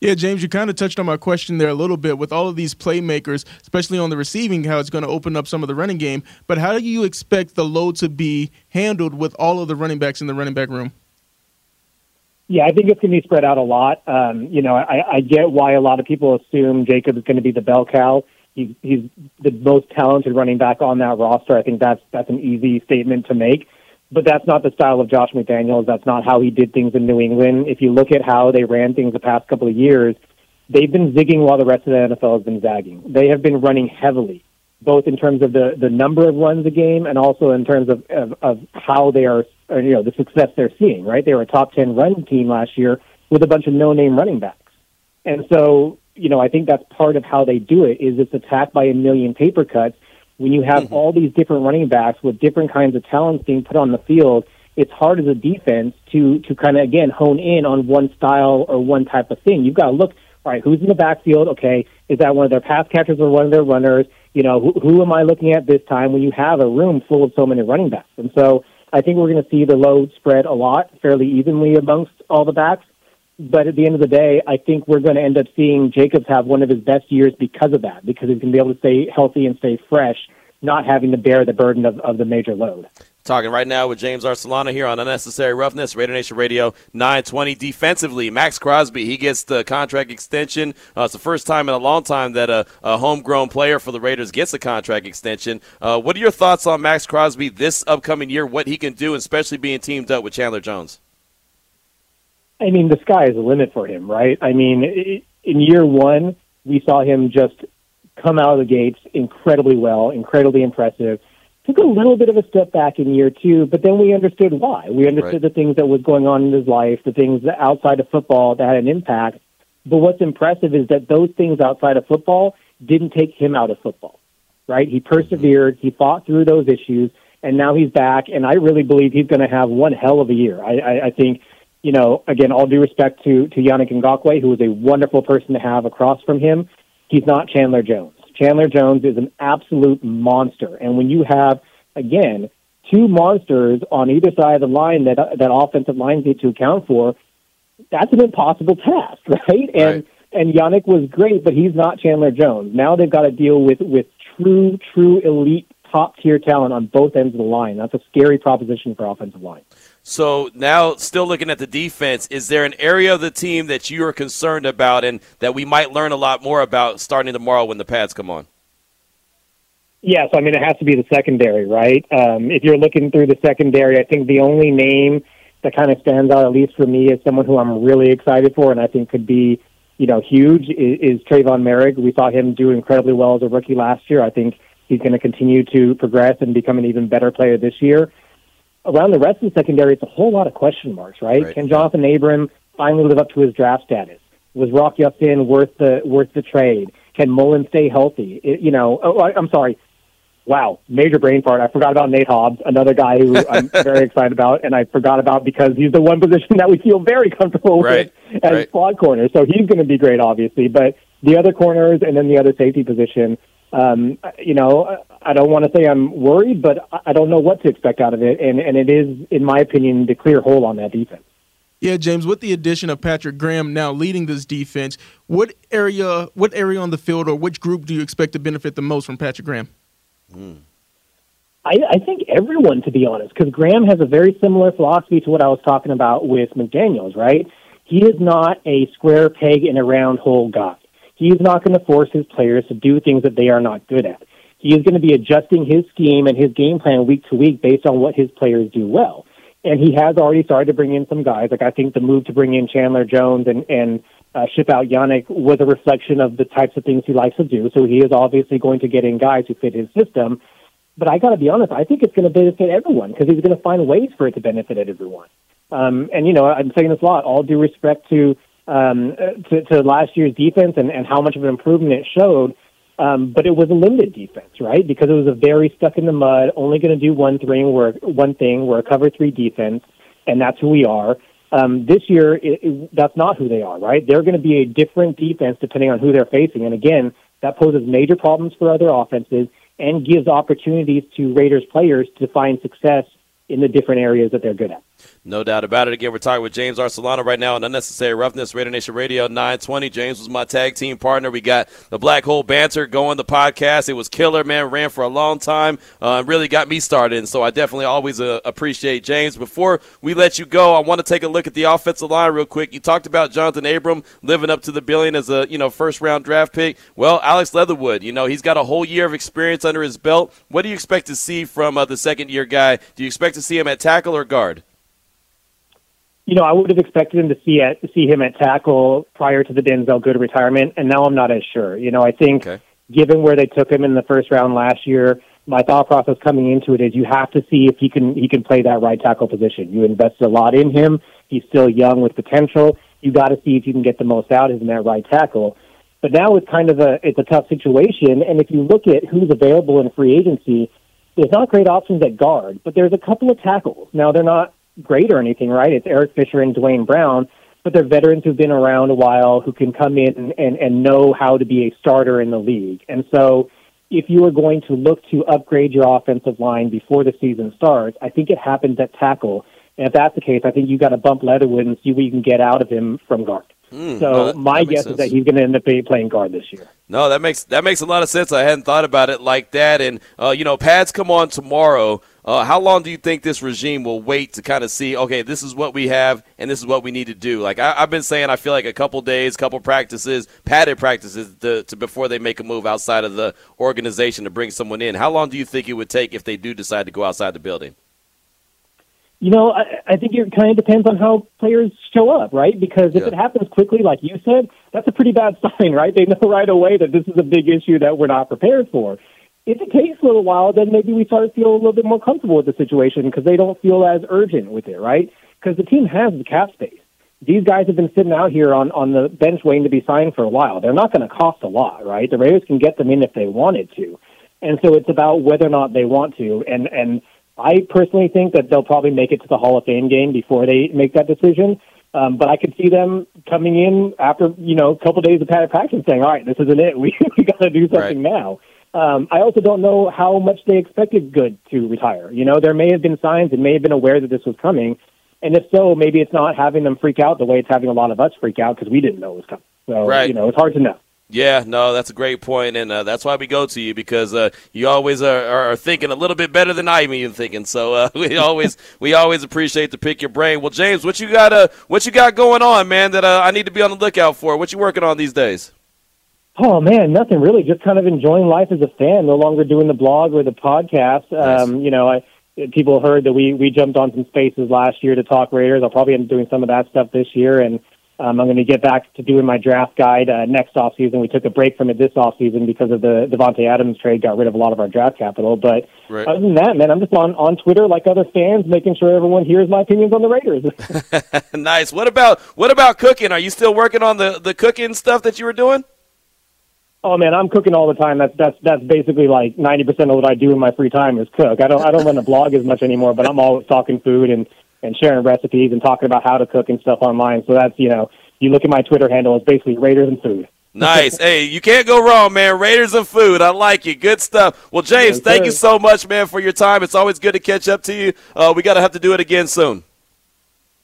S3: Yeah, James, you kind of touched on my question there a little bit with all of these playmakers, especially on the receiving, how it's going to open up some of the running game. But how do you expect the load to be handled with all of the running backs in the running back room?
S7: Yeah, I think it's going to be spread out a lot. Um, you know, I, I get why a lot of people assume Jacob is going to be the bell cow. He's, he's the most talented running back on that roster. I think that's that's an easy statement to make but that's not the style of Josh McDaniels. That's not how he did things in New England. If you look at how they ran things the past couple of years, they've been zigging while the rest of the NFL has been zagging. They have been running heavily, both in terms of the, the number of runs a game and also in terms of, of, of how they are, or, you know, the success they're seeing, right? They were a top 10 run team last year with a bunch of no-name running backs. And so, you know, I think that's part of how they do it is this attack by a million paper cuts when you have mm-hmm. all these different running backs with different kinds of talents being put on the field, it's hard as a defense to to kind of again hone in on one style or one type of thing. You've got to look, all right, who's in the backfield? Okay, is that one of their pass catchers or one of their runners? You know, who, who am I looking at this time when you have a room full of so many running backs? And so I think we're going to see the load spread a lot, fairly evenly amongst all the backs. But at the end of the day, I think we're going to end up seeing Jacobs have one of his best years because of that, because he's going to be able to stay healthy and stay fresh, not having to bear the burden of, of the major load.
S1: Talking right now with James Arcelana here on Unnecessary Roughness, Raider Nation Radio 920. Defensively, Maxx Crosby, he gets the contract extension. Uh, it's the first time in a long time that a, a homegrown player for the Raiders gets a contract extension. Uh, what are your thoughts on Maxx Crosby this upcoming year, what he can do, especially being teamed up with Chandler Jones?
S7: I mean, the sky is the limit for him, right? I mean, in year one, we saw him just come out of the gates incredibly well, incredibly impressive. Took a little bit of a step back in year two, but then we understood why. We understood right. the things that was going on in his life, the things that outside of football that had an impact. But what's impressive is that those things outside of football didn't take him out of football, right? He mm-hmm. persevered, he fought through those issues, and now he's back. And I really believe he's going to have one hell of a year. I, I, I think you know, again, all due respect to, to Yannick Ngakoue, who is a wonderful person to have across from him, he's not Chandler Jones. Chandler Jones is an absolute monster. And when you have, again, two monsters on either side of the line that, that offensive lines need to account for, that's an impossible task, right? right. And, and Yannick was great, but he's not Chandler Jones. Now they've got to deal with, with true, true elite top tier talent on both ends of the line. That's a scary proposition for offensive line.
S1: So now, still looking at the defense, is there an area of the team that you are concerned about and that we might learn a lot more about starting tomorrow when the pads come on?
S7: Yes, I mean it has to be the secondary, right? Um, if you're looking through the secondary, I think the only name that kind of stands out, at least for me, is someone who I'm really excited for, and I think could be, you know, huge. Is, is Tre'von Moehrig? We saw him do incredibly well as a rookie last year. I think he's going to continue to progress and become an even better player this year. Around the rest of the secondary, it's a whole lot of question marks, right? right. Can Johnathan Abram finally live up to his draft status? Was Rock Ya-Sin worth the worth the trade? Can Mullen stay healthy? It, you know, oh, I, I'm sorry wow, major brain fart. I forgot about Nate Hobbs, another guy who I'm very excited about, and I forgot about because he's the one position that we feel very comfortable right. with as right. slot corner. So he's going to be great, obviously. But the other corners and then the other safety position, um, you know, I don't want to say I'm worried, but I don't know what to expect out of it. And, and it is, in my opinion, the clear hole on that defense.
S3: Yeah, James. With the addition of Patrick Graham now leading this defense, what area, what area on the field, or which group do you expect to benefit the most from Patrick Graham?
S7: Mm. I, I think everyone, to be honest, because Graham has a very similar philosophy to what I was talking about with McDaniels, right? He is not a square peg in a round hole guy. He is not going to force his players to do things that they are not good at. He is going to be adjusting his scheme and his game plan week to week based on what his players do well. And he has already started to bring in some guys. Like I think the move to bring in Chandler Jones and and uh, ship out Yannick was a reflection of the types of things he likes to do. So he is obviously going to get in guys who fit his system. But I got to be honest, I think it's going to benefit everyone because he's going to find ways for it to benefit everyone. Um, and you know, I'm saying this a lot. All due respect to um, to, to last year's defense and, and how much of an improvement it showed. Um, but it was a limited defense, right? Because it was a very stuck in the mud, only going to do one thing. We're one thing. We're a cover three defense, and that's who we are. Um, this year, it, it, that's not who they are, right? They're going to be a different defense depending on who they're facing. And again, that poses major problems for other offenses and gives opportunities to Raiders players to find success in the different areas that they're good at.
S1: No doubt about it. Again, we're talking with James Arcelano right now on Unnecessary Roughness, Raider Nation Radio 920. James was my tag team partner. We got the Black Hole Banter going, the podcast. It was killer, man. Ran for a long time. Uh, really got me started. And so I definitely always uh, appreciate James. Before we let you go, I want to take a look at the offensive line real quick. You talked about Johnathan Abram living up to the billion as a, you know, first round draft pick. Well, Alex Leatherwood, you know, he's got a whole year of experience under his belt. What do you expect to see from uh, the second year guy? Do you expect to see him at tackle or guard?
S7: You know, I would have expected him to see at see him at tackle prior to the Denzelle Good retirement, and now I'm not as sure. You know, I think okay. given where they took him in the first round last year, my thought process coming into it is you have to see if he can he can play that right tackle position. You invested a lot in him. He's still young with potential. You got to see if you can get the most out of him that right tackle. But now it's kind of a it's a tough situation, and if you look at who's available in free agency, there's not great options at guard, but there's a couple of tackles. Now they're not great or anything, right? It's Eric Fisher and Duane Brown, but they're veterans who've been around a while who can come in and, and, and know how to be a starter in the league. And so if you are going to look to upgrade your offensive line before the season starts, I think it happens at tackle. And if that's the case, I think you got to bump Leatherwood and see what you can get out of him from guard. Mm, so no, that, my that guess sense. is that he's going to end up playing guard this year.
S1: No, that makes that makes a lot of sense. I hadn't thought about it like that. And uh, you know, pads come on tomorrow. Uh, how long do you think this regime will wait to kind of see? Okay, this is what we have, and this is what we need to do. Like I, have been saying, I feel like a couple days, couple practices, padded practices, to, to before they make a move outside of the organization to bring someone in. How long do you think it would take if they do decide to go outside the building?
S7: You know, I, I think it kind of depends on how players show up, right? Because if yeah. it happens quickly, like you said, that's a pretty bad sign, right? They know right away that this is a big issue that we're not prepared for. If it takes a little while, then maybe we start to feel a little bit more comfortable with the situation because they don't feel as urgent with it, right? Because the team has the cap space. These guys have been sitting out here on, on the bench waiting to be signed for a while. They're not going to cost a lot, right? The Raiders can get them in if they wanted to. And so it's about whether or not they want to. And, and I personally think that they'll probably make it to the Hall of Fame game before they make that decision. Um, but I could see them coming in after you know a couple days of padded practice, saying, "All right, this isn't it. We we got to do something right. now." Um, I also don't know how much they expected Good to retire. You know, there may have been signs and may have been aware that this was coming, and if so, maybe it's not having them freak out the way it's having a lot of us freak out because we didn't know it was coming. So, right. you know, it's hard to know.
S1: Yeah, no, that's a great point, and uh, that's why we go to you because uh, you always are, are, thinking a little bit better than I'm even thinking. So uh, we always we always appreciate to pick your brain. Well, James, what you got? Uh, what you got going on, man? That uh, I need to be on the lookout for. What you working on these days?
S7: Oh man, nothing really. Just kind of enjoying life as a fan. No longer doing the blog or the podcast.
S1: Nice.
S7: Um, you know, I, people heard that we we jumped on some spaces last year to talk Raiders. I'll probably end up doing some of that stuff this year, and um, I'm going to get back to doing my draft guide uh, next off season. We took a break from it this off season because of the Davante Adams trade, got rid of a lot of our draft capital. But
S1: Right.
S7: other than that, man, I'm just on on Twitter like other fans, making sure everyone hears my opinions on the Raiders.
S1: nice. What about what about cooking? Are you still working on the the cooking stuff that you were doing?
S7: oh man, I'm cooking all the time. That's that's that's basically like 90 percent of what I do in my free time is cook. I don't I don't run the blog as much anymore, but I'm always talking food and and sharing recipes and talking about how to cook and stuff online. So that's you know, you look at my Twitter handle, it's basically Raiders and food.
S1: Nice. hey, you can't go wrong, man. Raiders and food. I like you. Good stuff. Well, James,
S7: Yes,
S1: thank
S7: sir.
S1: you so much, man, for your time. It's always good to catch up to you. Uh, we got to have to do it again soon.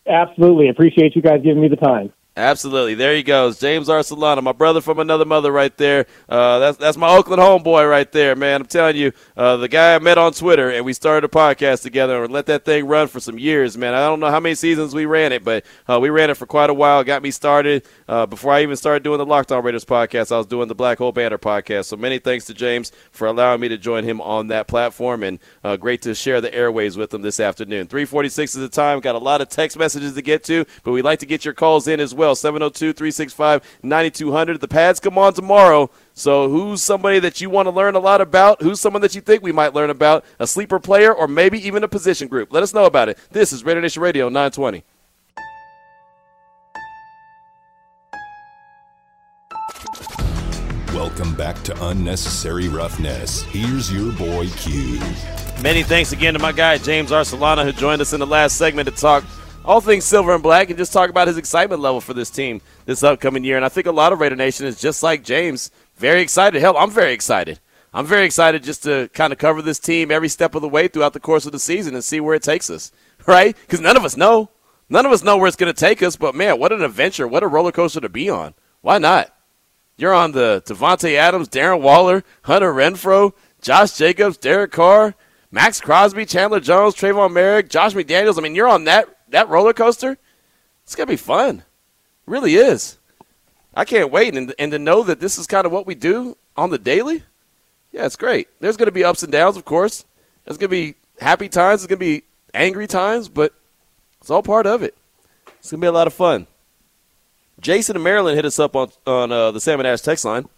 S7: Absolutely, appreciate you guys giving me the time.
S1: Absolutely. There he goes. James Arcelana, my brother from another mother right there. Uh, that's, that's my Oakland homeboy right there, man. I'm telling you, uh, the guy I met on Twitter, and we started a podcast together and let that thing run for some years, man. I don't know how many seasons we ran it, but uh, we ran it for quite a while. Got me started. Uh, before I even started doing the Lockdown Raiders podcast, I was doing the Black Hole Banter podcast. So many thanks to James for allowing me to join him on that platform, and uh, great to share the airways with him this afternoon. 346 is the time. Got a lot of text messages to get to, but we'd like to get your calls in as well. 702 365 9200. The pads come on tomorrow. So, who's somebody that you want to learn a lot about? Who's someone that you think we might learn about? A sleeper player or maybe even a position group? Let us know about it. This is Raider Nation Radio 920.
S6: Welcome back to Unnecessary Roughness. Here's your boy Q.
S1: Many thanks again to my guy James Arcelana who joined us in the last segment to talk all things silver and black and just talk about his excitement level for this team this upcoming year. And I think a lot of Raider Nation is just like James, very excited. Hell, I'm very excited. I'm very excited just to kind of cover this team every step of the way throughout the course of the season and see where it takes us, right? Because none of us know. None of us know where it's going to take us, but man, what an adventure. What a roller coaster to be on. Why not? You're on the Davante Adams, Darren Waller, Hunter Renfrow, Josh Jacobs, Derek Carr, Maxx Crosby, Chandler Jones, Tre'von Moehrig, Josh McDaniels. I mean, you're on that that roller coaster. It's gonna be fun. really is. I can't wait, and and to know that this is kind of what we do on the daily. Yeah, it's great. There's gonna be ups and downs, of course. There's gonna be happy times. There's gonna be angry times, but it's all part of it. It's gonna be a lot of fun. Jason in Maryland hit us up on on uh, the Salmon Ash text line.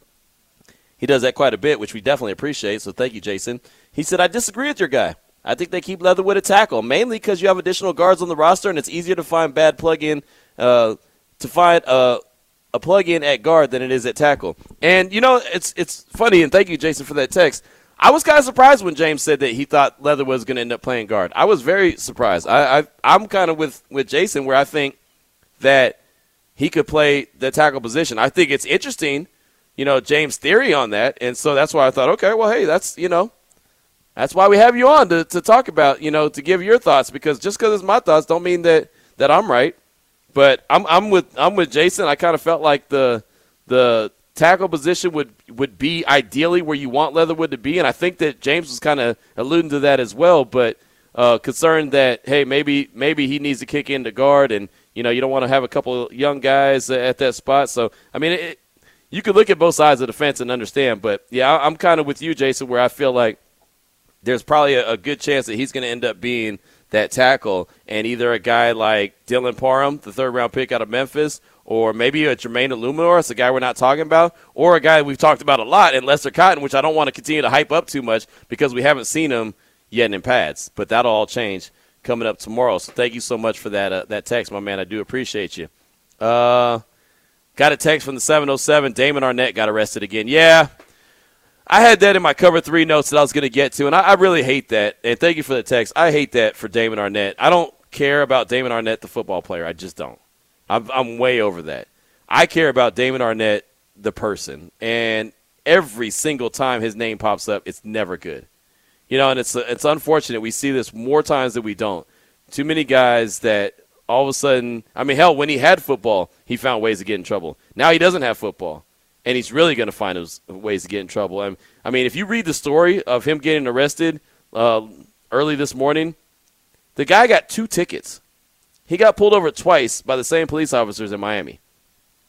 S1: He does that quite a bit, which we definitely appreciate. So thank you, Jason. He said, "I disagree with your guy. I think they keep Leatherwood a tackle, mainly because you have additional guards on the roster, and it's easier to find bad plug-in uh, to find a a plug-in at guard than it is at tackle. And you know, it's it's funny. And thank you, Jason, for that text. I was kind of surprised when James said that he thought Leatherwood was going to end up playing guard. I was very surprised. I, I I'm kind of with with Jason where I think that he could play the tackle position. I think it's interesting, you know, James' theory on that, and so that's why I thought, okay, well, hey, that's you know, that's why we have you on to, to talk about, you know, to give your thoughts because just because it's my thoughts don't mean that that I'm right. But I'm I'm with I'm with Jason. I kind of felt like the the tackle position would would be ideally where you want Leatherwood to be, and I think that James was kind of alluding to that as well. But uh, concerned that hey, maybe maybe he needs to kick into guard, and you know you don't want to have a couple young guys at that spot. So I mean, it, you could look at both sides of the fence and understand. But yeah, I'm kind of with you, Jason, where I feel like there's probably a, a good chance that he's going to end up being that tackle, and either a guy like Dylan Parham, the third round pick out of Memphis, or maybe a Jermaine Eluemunor, a guy we're not talking about, or a guy we've talked about a lot in Lester Cotton, which I don't want to continue to hype up too much because we haven't seen him yet in pads. But that'll all change coming up tomorrow. So thank you so much for that uh, that text, my man. I do appreciate you. Uh, got a text from the 707. Damon Arnette got arrested again. Yeah, I had that in my cover three notes that I was going to get to, and I, I really hate that. And thank you for the text. I hate that for Damon Arnette. I don't care about Damon Arnette, the football player. I just don't. I'm, I'm way over that. I care about Damon Arnette, the person, and every single time his name pops up, it's never good. You know, and it's it's unfortunate. We see this more times than we don't. Too many guys that all of a sudden, I mean, hell, when he had football, he found ways to get in trouble. Now he doesn't have football, and he's really going to find those ways to get in trouble. I I mean, if you read the story of him getting arrested uh, early this morning, the guy got two tickets. He got pulled over twice by the same police officers in Miami.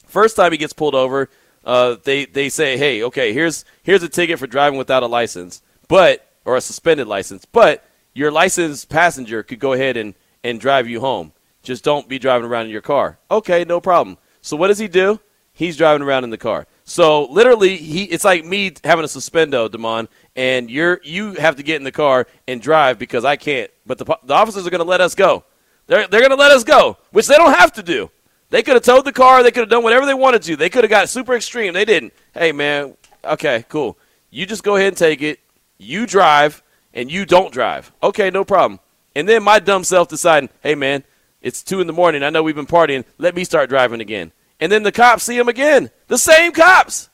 S1: First time he gets pulled over, uh, they they say, "Hey, okay, here's here's a ticket for driving without a license, but or a suspended license, but your licensed passenger could go ahead and and drive you home. Just don't be driving around in your car." Okay, no problem. So what does he do? He's driving around in the car. So literally, he it's like me having a suspendo, Damon, and you're you have to get in the car and drive because I can't. But the the officers are going to let us go. They're they're going to let us go, which they don't have to do. They could have towed the car. They could have done whatever they wanted to. They could have got super extreme. They didn't. Hey man, okay, cool. You just go ahead and take it. You drive, and you don't drive. Okay, no problem. And then my dumb self deciding, hey man, it's two in the morning. I know we've been partying. Let me start driving again. And then the cops see him again, the same cops,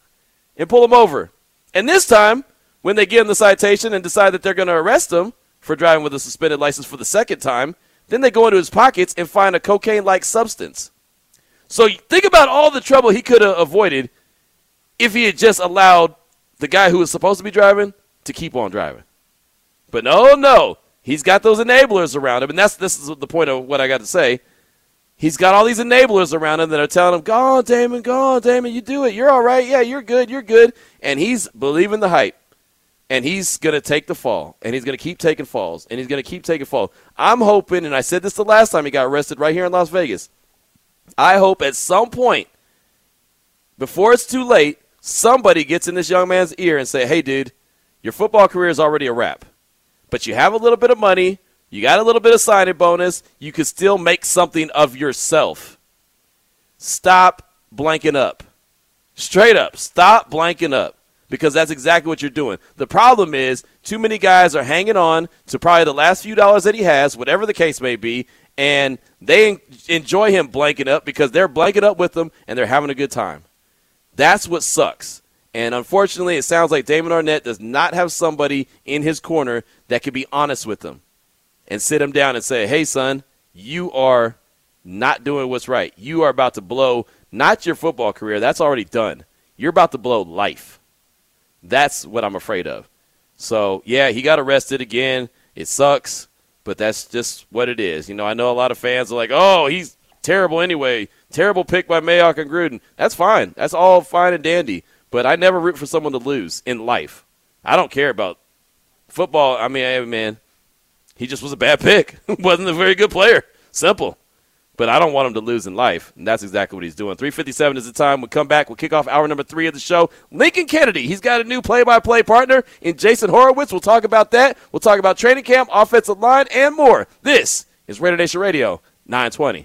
S1: and pull him over. And this time, when they give him the citation and decide that they're going to arrest him for driving with a suspended license for the second time, then they go into his pockets and find a cocaine like substance. So think about all the trouble he could have avoided if he had just allowed the guy who was supposed to be driving to keep on driving. But no, no. He's got those enablers around him, and that's this is the point of what I got to say. He's got all these enablers around him that are telling him, "Go on, Damon, go on, Damon, you do it. You're all right. Yeah, you're good. You're good." And he's believing the hype, and he's gonna take the fall, and he's gonna keep taking falls, and he's gonna keep taking falls. I'm hoping, and I said this the last time he got arrested right here in Las Vegas. I hope at some point, before it's too late, somebody gets in this young man's ear and say, "Hey, dude, your football career is already a wrap, but you have a little bit of money." You got a little bit of signing bonus. You could still make something of yourself. Stop blanking up. Straight up, stop blanking up because that's exactly what you're doing. The problem is too many guys are hanging on to probably the last few dollars that he has, whatever the case may be, and they enjoy him blanking up because they're blanking up with them and they're having a good time. That's what sucks. And unfortunately, it sounds like Damon Arnette does not have somebody in his corner that can be honest with him and sit him down and say, hey, son, you are not doing what's right. You are about to blow not your football career, that's already done. You're about to blow life. That's what I'm afraid of. So, yeah, he got arrested again. It sucks, but that's just what it is. You know, I know a lot of fans are like, oh, he's terrible anyway. Terrible pick by Mayock and Gruden. That's fine. That's all fine and dandy. But I never root for someone to lose in life. I don't care about football. I mean, hey, man, he just was a bad pick. Wasn't a very good player. Simple. But I don't want him to lose in life. And that's exactly what he's doing. 357 is the time. We'll come back. We'll kick off hour number three of the show. Lincoln Kennedy, he's got a new play by play partner in Jason Horwitz. We'll talk about that. We'll talk about training camp, offensive line, and more. This is Raider Nation Radio 920.